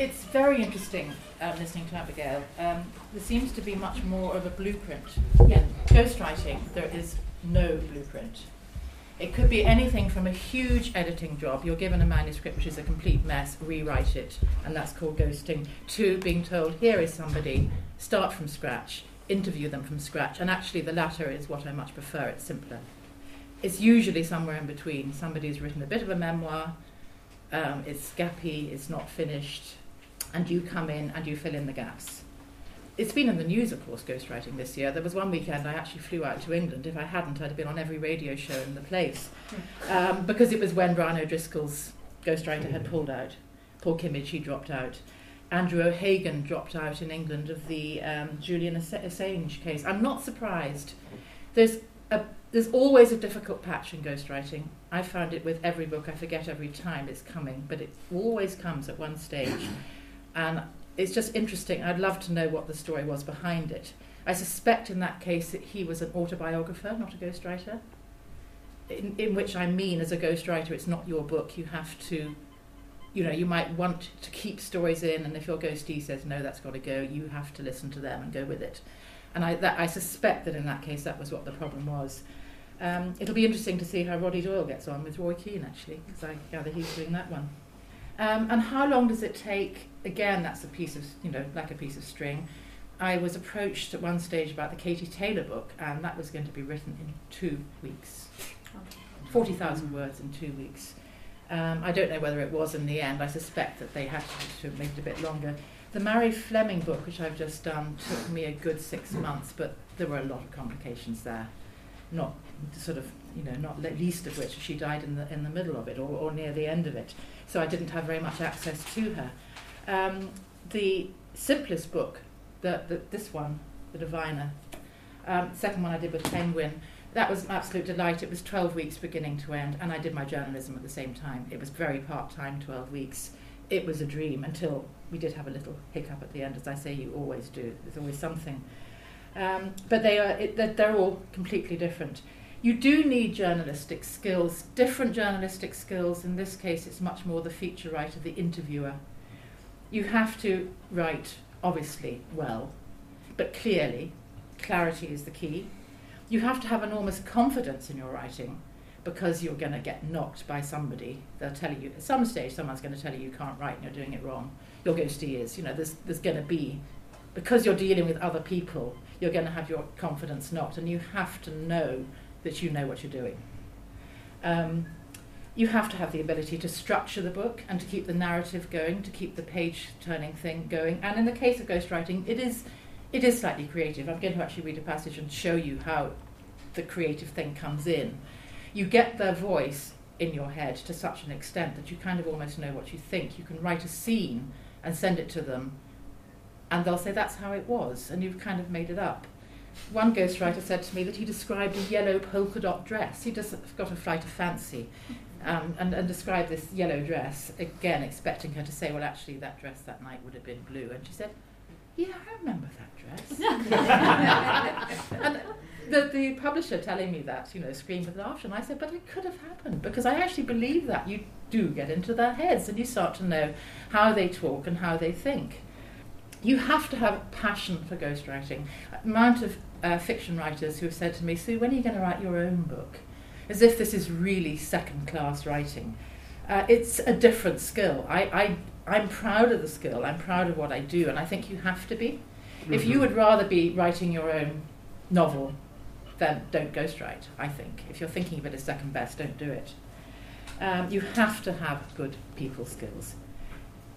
it's very interesting um, listening to Abigail. Um, there seems to be much more of a blueprint. Yeah. Ghostwriting, there is no blueprint. It could be anything from a huge editing job, you're given a manuscript which is a complete mess, rewrite it, and that's called ghosting, to being told, here is somebody, start from scratch, interview them from scratch, and actually the latter is what I much prefer, it's simpler. It's usually somewhere in between. Somebody's written a bit of a memoir, um, it's gappy, it's not finished, and you come in and you fill in the gaps it's been in the news, of course, ghostwriting this year. There was one weekend I actually flew out to England. If I hadn't, I'd have been on every radio show in the place. Um, because it was when Brian O'Driscoll's ghostwriter had pulled out. Paul Kimmage, he dropped out. Andrew O'Hagan dropped out in England of the um, Julian Assange case. I'm not surprised. There's, a, there's always a difficult patch in ghostwriting. I found it with every book. I forget every time it's coming, but it always comes at one stage. And it's just interesting. I'd love to know what the story was behind it. I suspect in that case that he was an autobiographer, not a ghostwriter. In, in which I mean, as a ghostwriter, it's not your book. You have to, you know, you might want to keep stories in, and if your ghostie says no, that's got to go, you have to listen to them and go with it. And I, that, I suspect that in that case, that was what the problem was. Um, it'll be interesting to see how Roddy Doyle gets on with Roy Keane, actually, because I gather he's doing that one. Um, and how long does it take? Again, that's a piece of, you know, like a piece of string. I was approached at one stage about the Katie Taylor book, and that was going to be written in two weeks. 40,000 words in two weeks. Um, I don't know whether it was in the end. I suspect that they had to, to make it a bit longer. The Mary Fleming book, which I've just done, took me a good six months, but there were a lot of complications there. Not sort of, you know, not least of which she died in the in the middle of it or, or near the end of it so I didn't have very much access to her. Um, the simplest book, the, the, this one, The Diviner, um, second one I did with Penguin, that was an absolute delight. It was 12 weeks beginning to end, and I did my journalism at the same time. It was very part time, 12 weeks. It was a dream until we did have a little hiccup at the end, as I say, you always do. There's always something. Um, but they are, it, they're all completely different you do need journalistic skills, different journalistic skills. In this case, it's much more the feature writer, the interviewer. You have to write, obviously, well, but clearly. Clarity is the key. You have to have enormous confidence in your writing because you're going to get knocked by somebody. They'll tell you, at some stage, someone's going to tell you you can't write and you're doing it wrong. Your ghosty is, you know, there's, there's going to be, because you're dealing with other people, you're going to have your confidence knocked, and you have to know that you know what you're doing. Um, you have to have the ability to structure the book and to keep the narrative going, to keep the page turning thing going. And in the case of ghostwriting, it is, it is slightly creative. I'm going to actually read a passage and show you how the creative thing comes in. You get their voice in your head to such an extent that you kind of almost know what you think. You can write a scene and send it to them, and they'll say, That's how it was, and you've kind of made it up one ghostwriter said to me that he described a yellow polka dot dress. He just got a flight of fancy um, and, and described this yellow dress, again expecting her to say, well, actually, that dress that night would have been blue. And she said, yeah, I remember that dress. and the, the publisher telling me that, you know, screamed with laughter. And I said, but it could have happened because I actually believe that. You do get into their heads and you start to know how they talk and how they think you have to have passion for ghostwriting. Amount of uh, fiction writers who have said to me, Sue, when are you going to write your own book? As if this is really second class writing. Uh, it's a different skill. I, I, I'm proud of the skill, I'm proud of what I do, and I think you have to be. Mm-hmm. If you mm-hmm. would rather be writing your own novel, then don't ghostwrite, I think. If you're thinking of it as second best, don't do it. Um, you have to have good people skills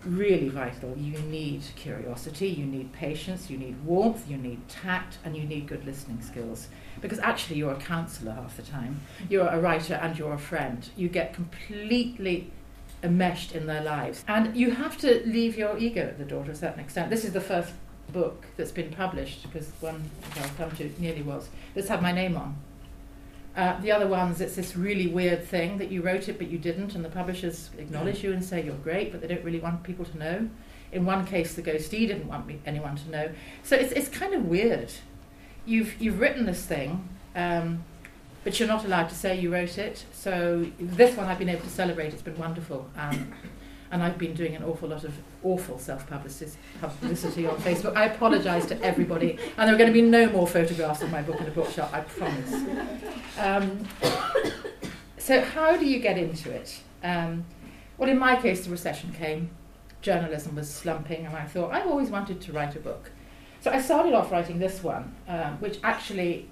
really vital. You need curiosity, you need patience, you need warmth, you need tact, and you need good listening skills. Because actually, you're a counsellor half the time. You're a writer and you're a friend. You get completely enmeshed in their lives. And you have to leave your ego at the door to a certain extent. This is the first book that's been published, because one I'll come to nearly was, that's had my name on. Uh, the other ones, it's this really weird thing that you wrote it but you didn't, and the publishers acknowledge mm. you and say you're great, but they don't really want people to know. In one case, the ghostee didn't want me, anyone to know. So it's, it's kind of weird. You've, you've written this thing, um, but you're not allowed to say you wrote it. So this one I've been able to celebrate. It's been wonderful. Um, and I've been doing an awful lot of awful self publicity on Facebook. I apologise to everybody, and there are going to be no more photographs of my book in a bookshop, I promise. Um, so, how do you get into it? Um, well, in my case, the recession came, journalism was slumping, and I thought, I've always wanted to write a book. So, I started off writing this one, um, which actually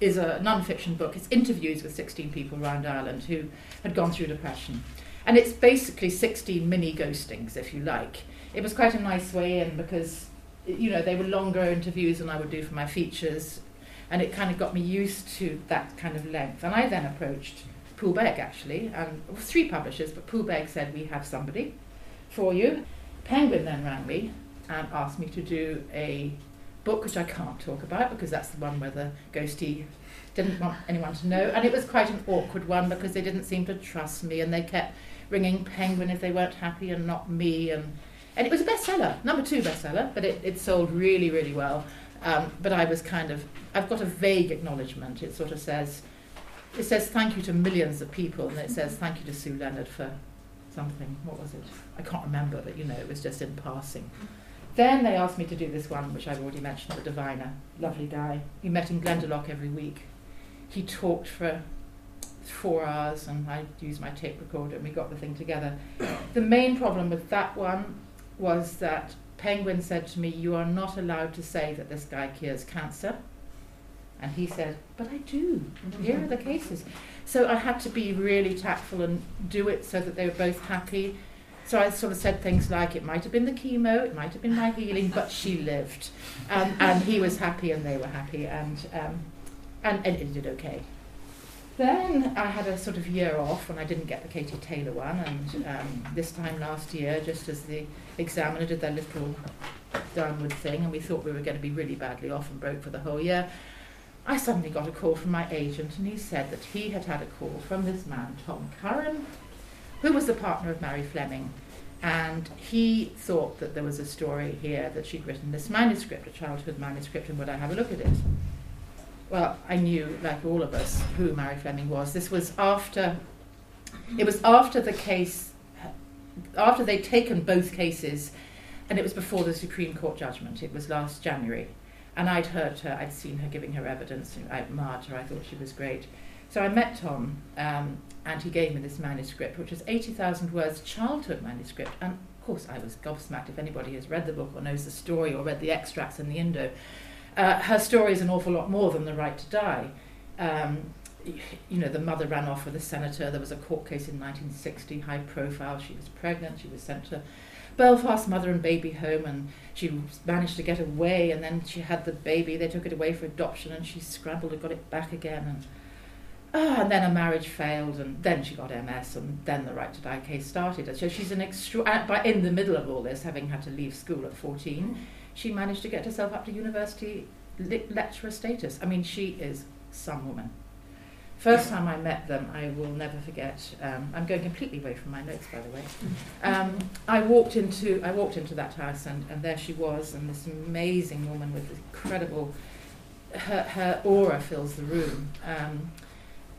is a non fiction book. It's interviews with 16 people around Ireland who had gone through depression. And it's basically 16 mini ghostings, if you like. It was quite a nice way in because, you know, they were longer interviews than I would do for my features. And it kind of got me used to that kind of length. And I then approached Poolbeg, actually, and three publishers, but Poolbeg said, We have somebody for you. Penguin then rang me and asked me to do a book, which I can't talk about because that's the one where the ghosty didn't want anyone to know. And it was quite an awkward one because they didn't seem to trust me and they kept ringing Penguin if they weren't happy and not me. And, and it was a bestseller, number two bestseller, but it, it sold really, really well. Um, but I was kind of, I've got a vague acknowledgement. It sort of says, it says thank you to millions of people, and it says thank you to Sue Leonard for something. What was it? I can't remember, but you know, it was just in passing. Then they asked me to do this one, which I've already mentioned, the diviner, lovely guy. We met in Glendalough every week. He talked for four hours and I used my tape recorder and we got the thing together. The main problem with that one was that Penguin said to me, You are not allowed to say that this guy cures cancer. And he said, But I do. Here are the cases. So I had to be really tactful and do it so that they were both happy. So I sort of said things like, It might have been the chemo, it might have been my healing, but she lived. Um, and he was happy and they were happy. And, um, and, and it did okay. Then I had a sort of year off and I didn't get the Katie Taylor one. And um, this time last year, just as the examiner did their little downward thing, and we thought we were going to be really badly off and broke for the whole year, I suddenly got a call from my agent, and he said that he had had a call from this man, Tom Curran, who was the partner of Mary Fleming. And he thought that there was a story here that she'd written this manuscript, a childhood manuscript, and would I have a look at it? well, I knew, like all of us, who Mary Fleming was. This was after, it was after the case, after they'd taken both cases, and it was before the Supreme Court judgment. It was last January. And I'd heard her, I'd seen her giving her evidence, I admired her, I thought she was great. So I met Tom, um, and he gave me this manuscript, which was 80,000 words childhood manuscript. And of course, I was gobsmacked if anybody has read the book or knows the story or read the extracts in the Indo. Uh, her story is an awful lot more than the right to die. Um, you know, the mother ran off with a senator. There was a court case in 1960, high profile. She was pregnant. She was sent to Belfast, mother and baby home, and she managed to get away. And then she had the baby. They took it away for adoption, and she scrambled and got it back again. And ah, and then a marriage failed, and then she got MS, and then the right to die case started. So she's an extra. But in the middle of all this, having had to leave school at 14 she managed to get herself up to university lecturer status. I mean, she is some woman. First time I met them, I will never forget. Um, I'm going completely away from my notes, by the way. Um, I walked into I walked into that house, and, and there she was, and this amazing woman with incredible. Her, her aura fills the room, um,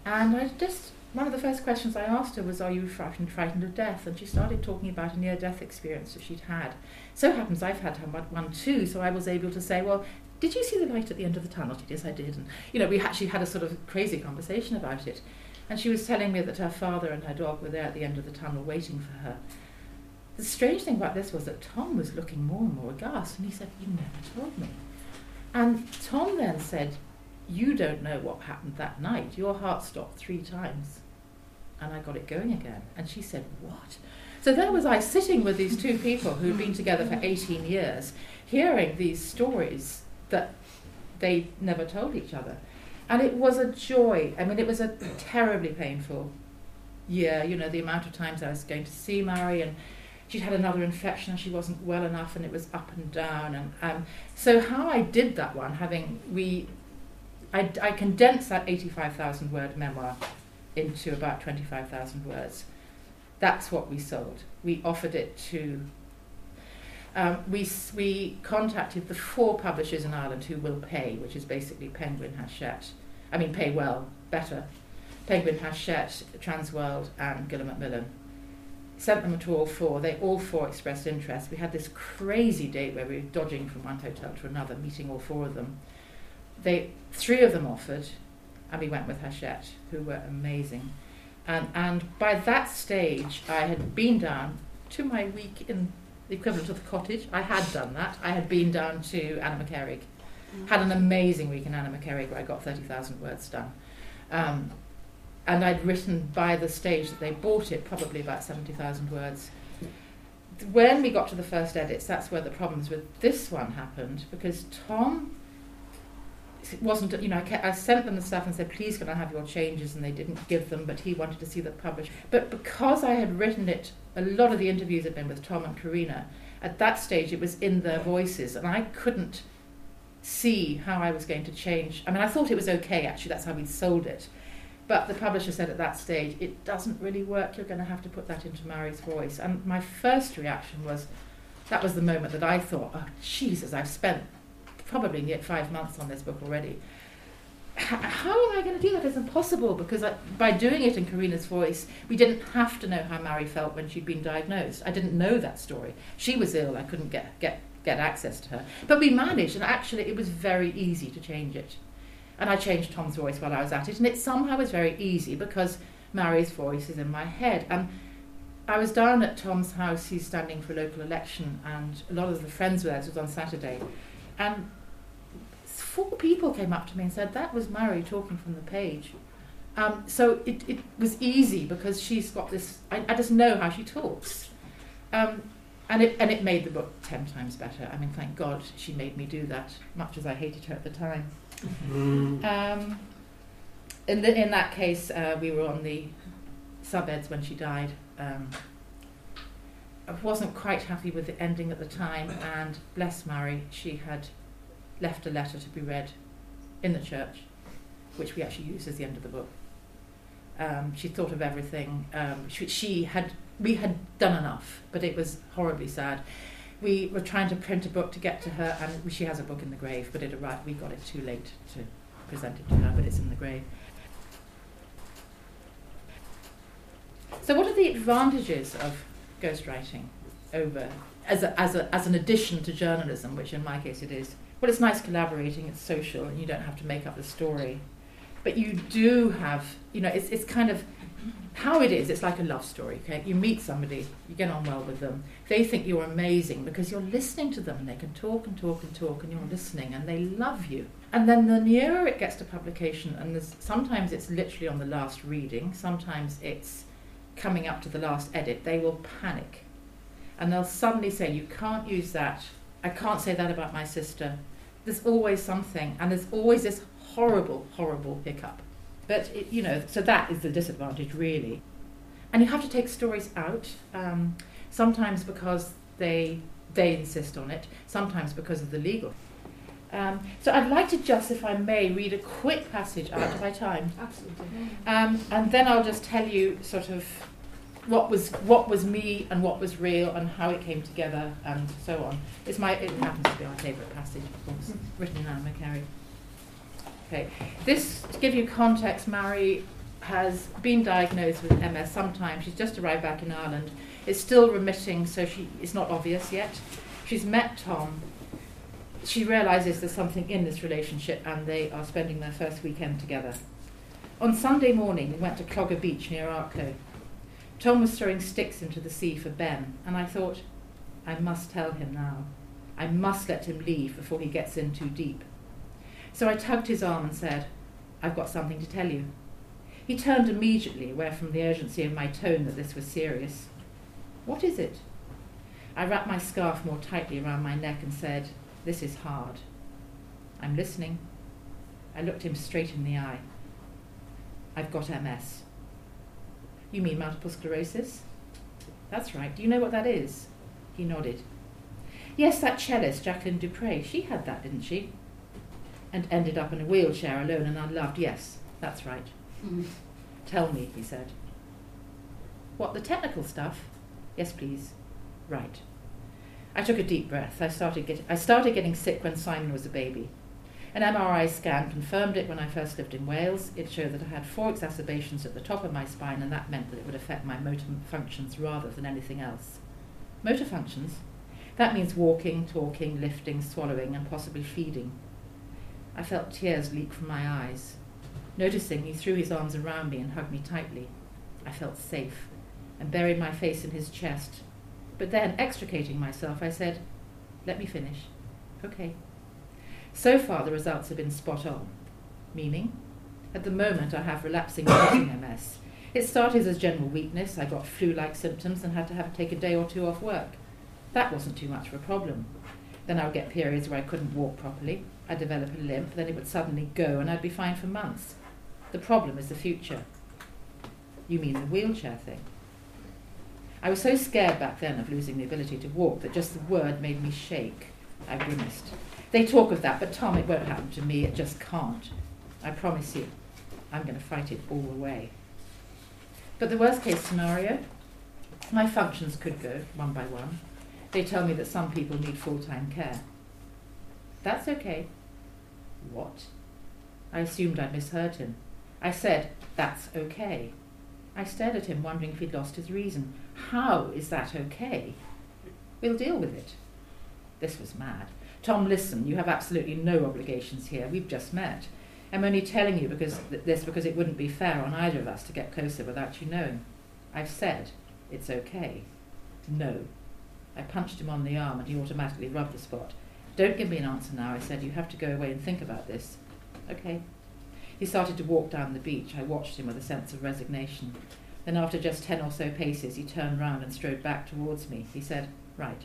and I just one of the first questions I asked her was, "Are you frightened, frightened of death?" And she started talking about a near-death experience that she'd had. So happens I've had one too, so I was able to say, "Well, did you see the light at the end of the tunnel?" Yes, I did. And you know, we actually had a sort of crazy conversation about it. And she was telling me that her father and her dog were there at the end of the tunnel waiting for her. The strange thing about this was that Tom was looking more and more aghast, and he said, "You never told me." And Tom then said, "You don't know what happened that night. Your heart stopped three times." and I got it going again. And she said, What? So there was I sitting with these two people who'd been together for 18 years, hearing these stories that they never told each other. And it was a joy. I mean, it was a terribly painful year. You know, the amount of times I was going to see Mary, and she'd had another infection and she wasn't well enough, and it was up and down. And um, so, how I did that one, having we, I, I condensed that 85,000 word memoir into about 25,000 words. That's what we sold. We offered it to. Um, we, we contacted the four publishers in Ireland who will pay, which is basically Penguin, Hachette. I mean, pay well, better. Penguin, Hachette, Transworld, and Gill and Macmillan. sent them to all four. They all four expressed interest. We had this crazy date where we were dodging from one hotel to another, meeting all four of them. They, three of them offered, and we went with Hachette, who were amazing. And, and by that stage, I had been down to my week in the equivalent of the cottage. I had done that. I had been down to Annaghmakerrig. Had an amazing week in Annaghmakerrig where I got 30,000 words done. Um, and I'd written by the stage that they bought it probably about 70,000 words. When we got to the first edits, that's where the problems with this one happened because Tom it wasn't, you know, I, kept, I, sent them the stuff and said, please can I have your changes? And they didn't give them, but he wanted to see them published. But because I had written it, a lot of the interviews had been with Tom and Karina. At that stage, it was in their voices, and I couldn't see how I was going to change. I mean, I thought it was okay, actually, that's how we'd sold it. But the publisher said at that stage, it doesn't really work, you're going to have to put that into Mari's voice. And my first reaction was, that was the moment that I thought, oh, Jesus, I've spent probably near five months on this book already. How, how am I going to do that? It's impossible because I, by doing it in Karina's voice, we didn't have to know how Mary felt when she'd been diagnosed. I didn't know that story. She was ill, I couldn't get, get, get access to her. But we managed, and actually, it was very easy to change it. And I changed Tom's voice while I was at it, and it somehow was very easy because Mary's voice is in my head. And I was down at Tom's house, he's standing for a local election, and a lot of the friends were there, it was on Saturday. And four people came up to me and said, That was Mary talking from the page. Um, so it, it was easy because she's got this, I, I just know how she talks. Um, and it, and it made the book ten times better. I mean, thank God she made me do that, much as I hated her at the time. Mm. Um, in, the, in that case, uh, we were on the subbeds when she died. Um, I wasn't quite happy with the ending at the time, and bless Mary, she had left a letter to be read in the church, which we actually use as the end of the book. Um, she thought of everything. Um, she, she, had, we had done enough, but it was horribly sad. We were trying to print a book to get to her, and she has a book in the grave, but it arrived. We got it too late to present it to her, but it's in the grave. So, what are the advantages of ghostwriting over as, a, as, a, as an addition to journalism, which in my case it is? Well, it's nice collaborating, it's social, and you don't have to make up the story. But you do have, you know, it's, it's kind of how it is, it's like a love story, okay? You meet somebody, you get on well with them, they think you're amazing because you're listening to them and they can talk and talk and talk and you're listening and they love you. And then the nearer it gets to publication, and sometimes it's literally on the last reading, sometimes it's coming up to the last edit, they will panic. And they'll suddenly say, You can't use that. I can't say that about my sister. There's always something, and there's always this horrible, horrible hiccup. But, it, you know, so that is the disadvantage, really. And you have to take stories out, um, sometimes because they, they insist on it, sometimes because of the legal. Um, so I'd like to just, if I may, read a quick passage out of my time. Absolutely. Um, and then I'll just tell you sort of what was what was me and what was real and how it came together and so on. It's my it happens to be my favourite passage, of course, written in Annaghmakerrig. Okay, this to give you context, Mary has been diagnosed with MS sometime. She's just arrived back in Ireland. It's still remitting, so she it's not obvious yet. She's met Tom. She realizes there's something in this relationship, and they are spending their first weekend together. On Sunday morning, we went to Clogga Beach near Arklow. Tom was throwing sticks into the sea for Ben, and I thought, I must tell him now. I must let him leave before he gets in too deep. So I tugged his arm and said, I've got something to tell you. He turned immediately, aware from the urgency of my tone that this was serious. What is it? I wrapped my scarf more tightly around my neck and said, This is hard. I'm listening. I looked him straight in the eye. I've got MS. You mean multiple sclerosis? That's right. Do you know what that is? He nodded. Yes, that cellist, Jacqueline du Pré, She had that, didn't she? and ended up in a wheelchair alone and unloved. Yes, that's right. Mm. Tell me, he said. What, the technical stuff? Yes, please. Right. I took a deep breath. I started, get, I started getting sick when Simon was a baby. An MRI scan confirmed it when I first lived in Wales. It showed that I had four exacerbations at the top of my spine, and that meant that it would affect my motor functions rather than anything else. Motor functions? That means walking, talking, lifting, swallowing, and possibly feeding. I felt tears leak from my eyes. Noticing, he threw his arms around me and hugged me tightly. I felt safe and buried my face in his chest. But then, extricating myself, I said, Let me finish. Okay. So far, the results have been spot on. Meaning? At the moment, I have relapsing MS. It started as general weakness. I got flu like symptoms and had to have to take a day or two off work. That wasn't too much of a problem. Then I would get periods where I couldn't walk properly. I'd develop a limp, then it would suddenly go, and I'd be fine for months. The problem is the future. You mean the wheelchair thing? I was so scared back then of losing the ability to walk that just the word made me shake. I grimaced. They talk of that, but Tom, it won't happen to me. It just can't. I promise you, I'm going to fight it all the way. But the worst case scenario, my functions could go one by one. They tell me that some people need full time care. That's okay. What? I assumed I'd misheard him. I said, That's okay. I stared at him, wondering if he'd lost his reason. How is that okay? We'll deal with it. This was mad. Tom, listen, you have absolutely no obligations here. We've just met. I'm only telling you because th- this because it wouldn't be fair on either of us to get closer without you knowing. I've said it's okay. No. I punched him on the arm and he automatically rubbed the spot. Don't give me an answer now, I said. You have to go away and think about this. Okay. He started to walk down the beach. I watched him with a sense of resignation. Then, after just ten or so paces, he turned round and strode back towards me. He said, Right.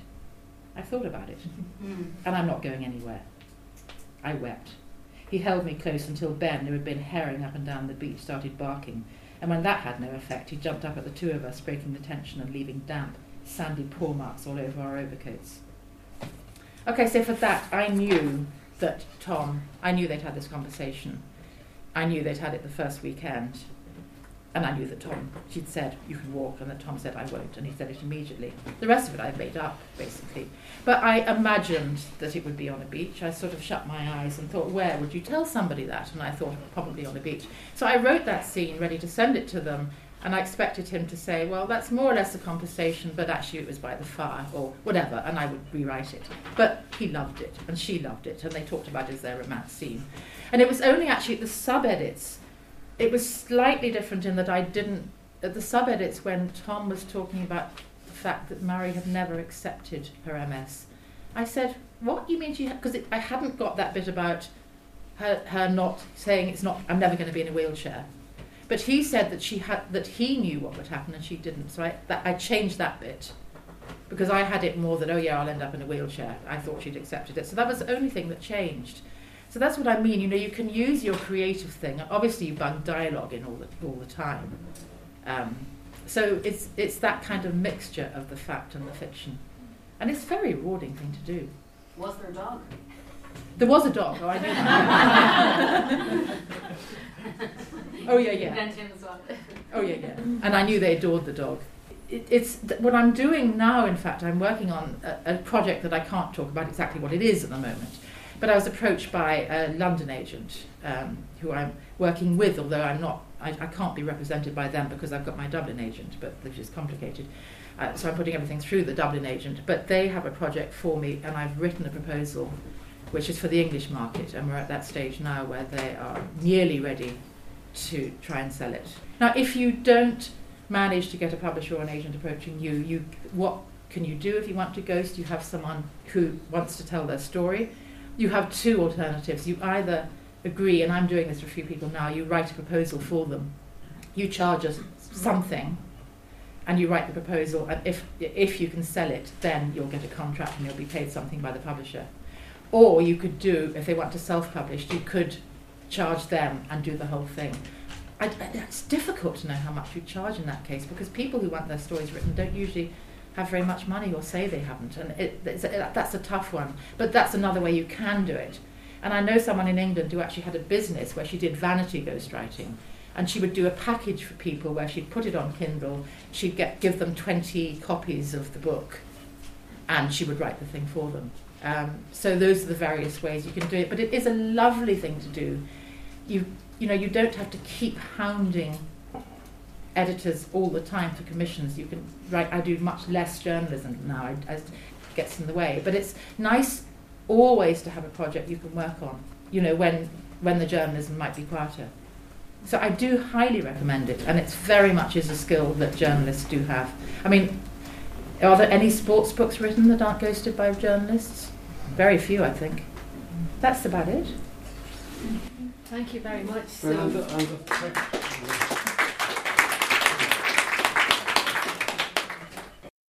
I've thought about it, mm. and I'm not going anywhere. I wept. He held me close until Ben, who had been herring up and down the beach, started barking. And when that had no effect, he jumped up at the two of us, breaking the tension and leaving damp, sandy paw marks all over our overcoats. Okay, so for that, I knew that Tom, I knew they'd had this conversation. I knew they'd had it the first weekend. And I knew that Tom, she'd said, you can walk, and that Tom said, I won't, and he said it immediately. The rest of it I'd made up, basically. But I imagined that it would be on a beach. I sort of shut my eyes and thought, where would you tell somebody that? And I thought, probably on a beach. So I wrote that scene ready to send it to them, and I expected him to say, well, that's more or less a conversation, but actually it was by the fire, or whatever, and I would rewrite it. But he loved it, and she loved it, and they talked about it as their romance scene. And it was only actually the sub edits it was slightly different in that I didn't at the sub edits when Tom was talking about the fact that Mary had never accepted her MS. I said, "What you mean she?" Because I hadn't got that bit about her her not saying it's not. I'm never going to be in a wheelchair. But he said that she had that he knew what would happen and she didn't. So I that, I changed that bit because I had it more that oh yeah I'll end up in a wheelchair. I thought she'd accepted it. So that was the only thing that changed. So that's what I mean. You know, you can use your creative thing. Obviously, you bung dialogue in all the all the time. Um, so it's it's that kind of mixture of the fact and the fiction, and it's a very rewarding thing to do. Was there a dog? There was a dog. Oh, I knew that. oh yeah, yeah. And Tim as well. Oh yeah, yeah. And I knew they adored the dog. It, it's th- what I'm doing now. In fact, I'm working on a, a project that I can't talk about exactly what it is at the moment but I was approached by a London agent um, who I'm working with, although I'm not, I, I, can't be represented by them because I've got my Dublin agent, but which is complicated. Uh, so I'm putting everything through the Dublin agent. But they have a project for me, and I've written a proposal, which is for the English market, and we're at that stage now where they are nearly ready to try and sell it. Now, if you don't manage to get a publisher or an agent approaching you, you what can you do if you want to ghost? You have someone who wants to tell their story you have two alternatives. You either agree, and I'm doing this for a few people now, you write a proposal for them. You charge us something, and you write the proposal, and if, if you can sell it, then you'll get a contract and you'll be paid something by the publisher. Or you could do, if they want to self publish, you could charge them and do the whole thing. I, it's difficult to know how much you charge in that case because people who want their stories written don't usually have very much money or say they haven't. And it, a, that's a tough one. But that's another way you can do it. And I know someone in England who actually had a business where she did vanity ghostwriting. And she would do a package for people where she'd put it on Kindle, she'd get, give them 20 copies of the book, and she would write the thing for them. Um, so those are the various ways you can do it, but it is a lovely thing to do. You you know you don't have to keep hounding editors all the time for commissions. You can write. I do much less journalism now. I, I, it gets in the way, but it's nice always to have a project you can work on. You know when when the journalism might be quieter. So I do highly recommend it, and it's very much is a skill that journalists do have. I mean, are there any sports books written that aren't ghosted by journalists? Very few, I think. That's about it. Thank you very much.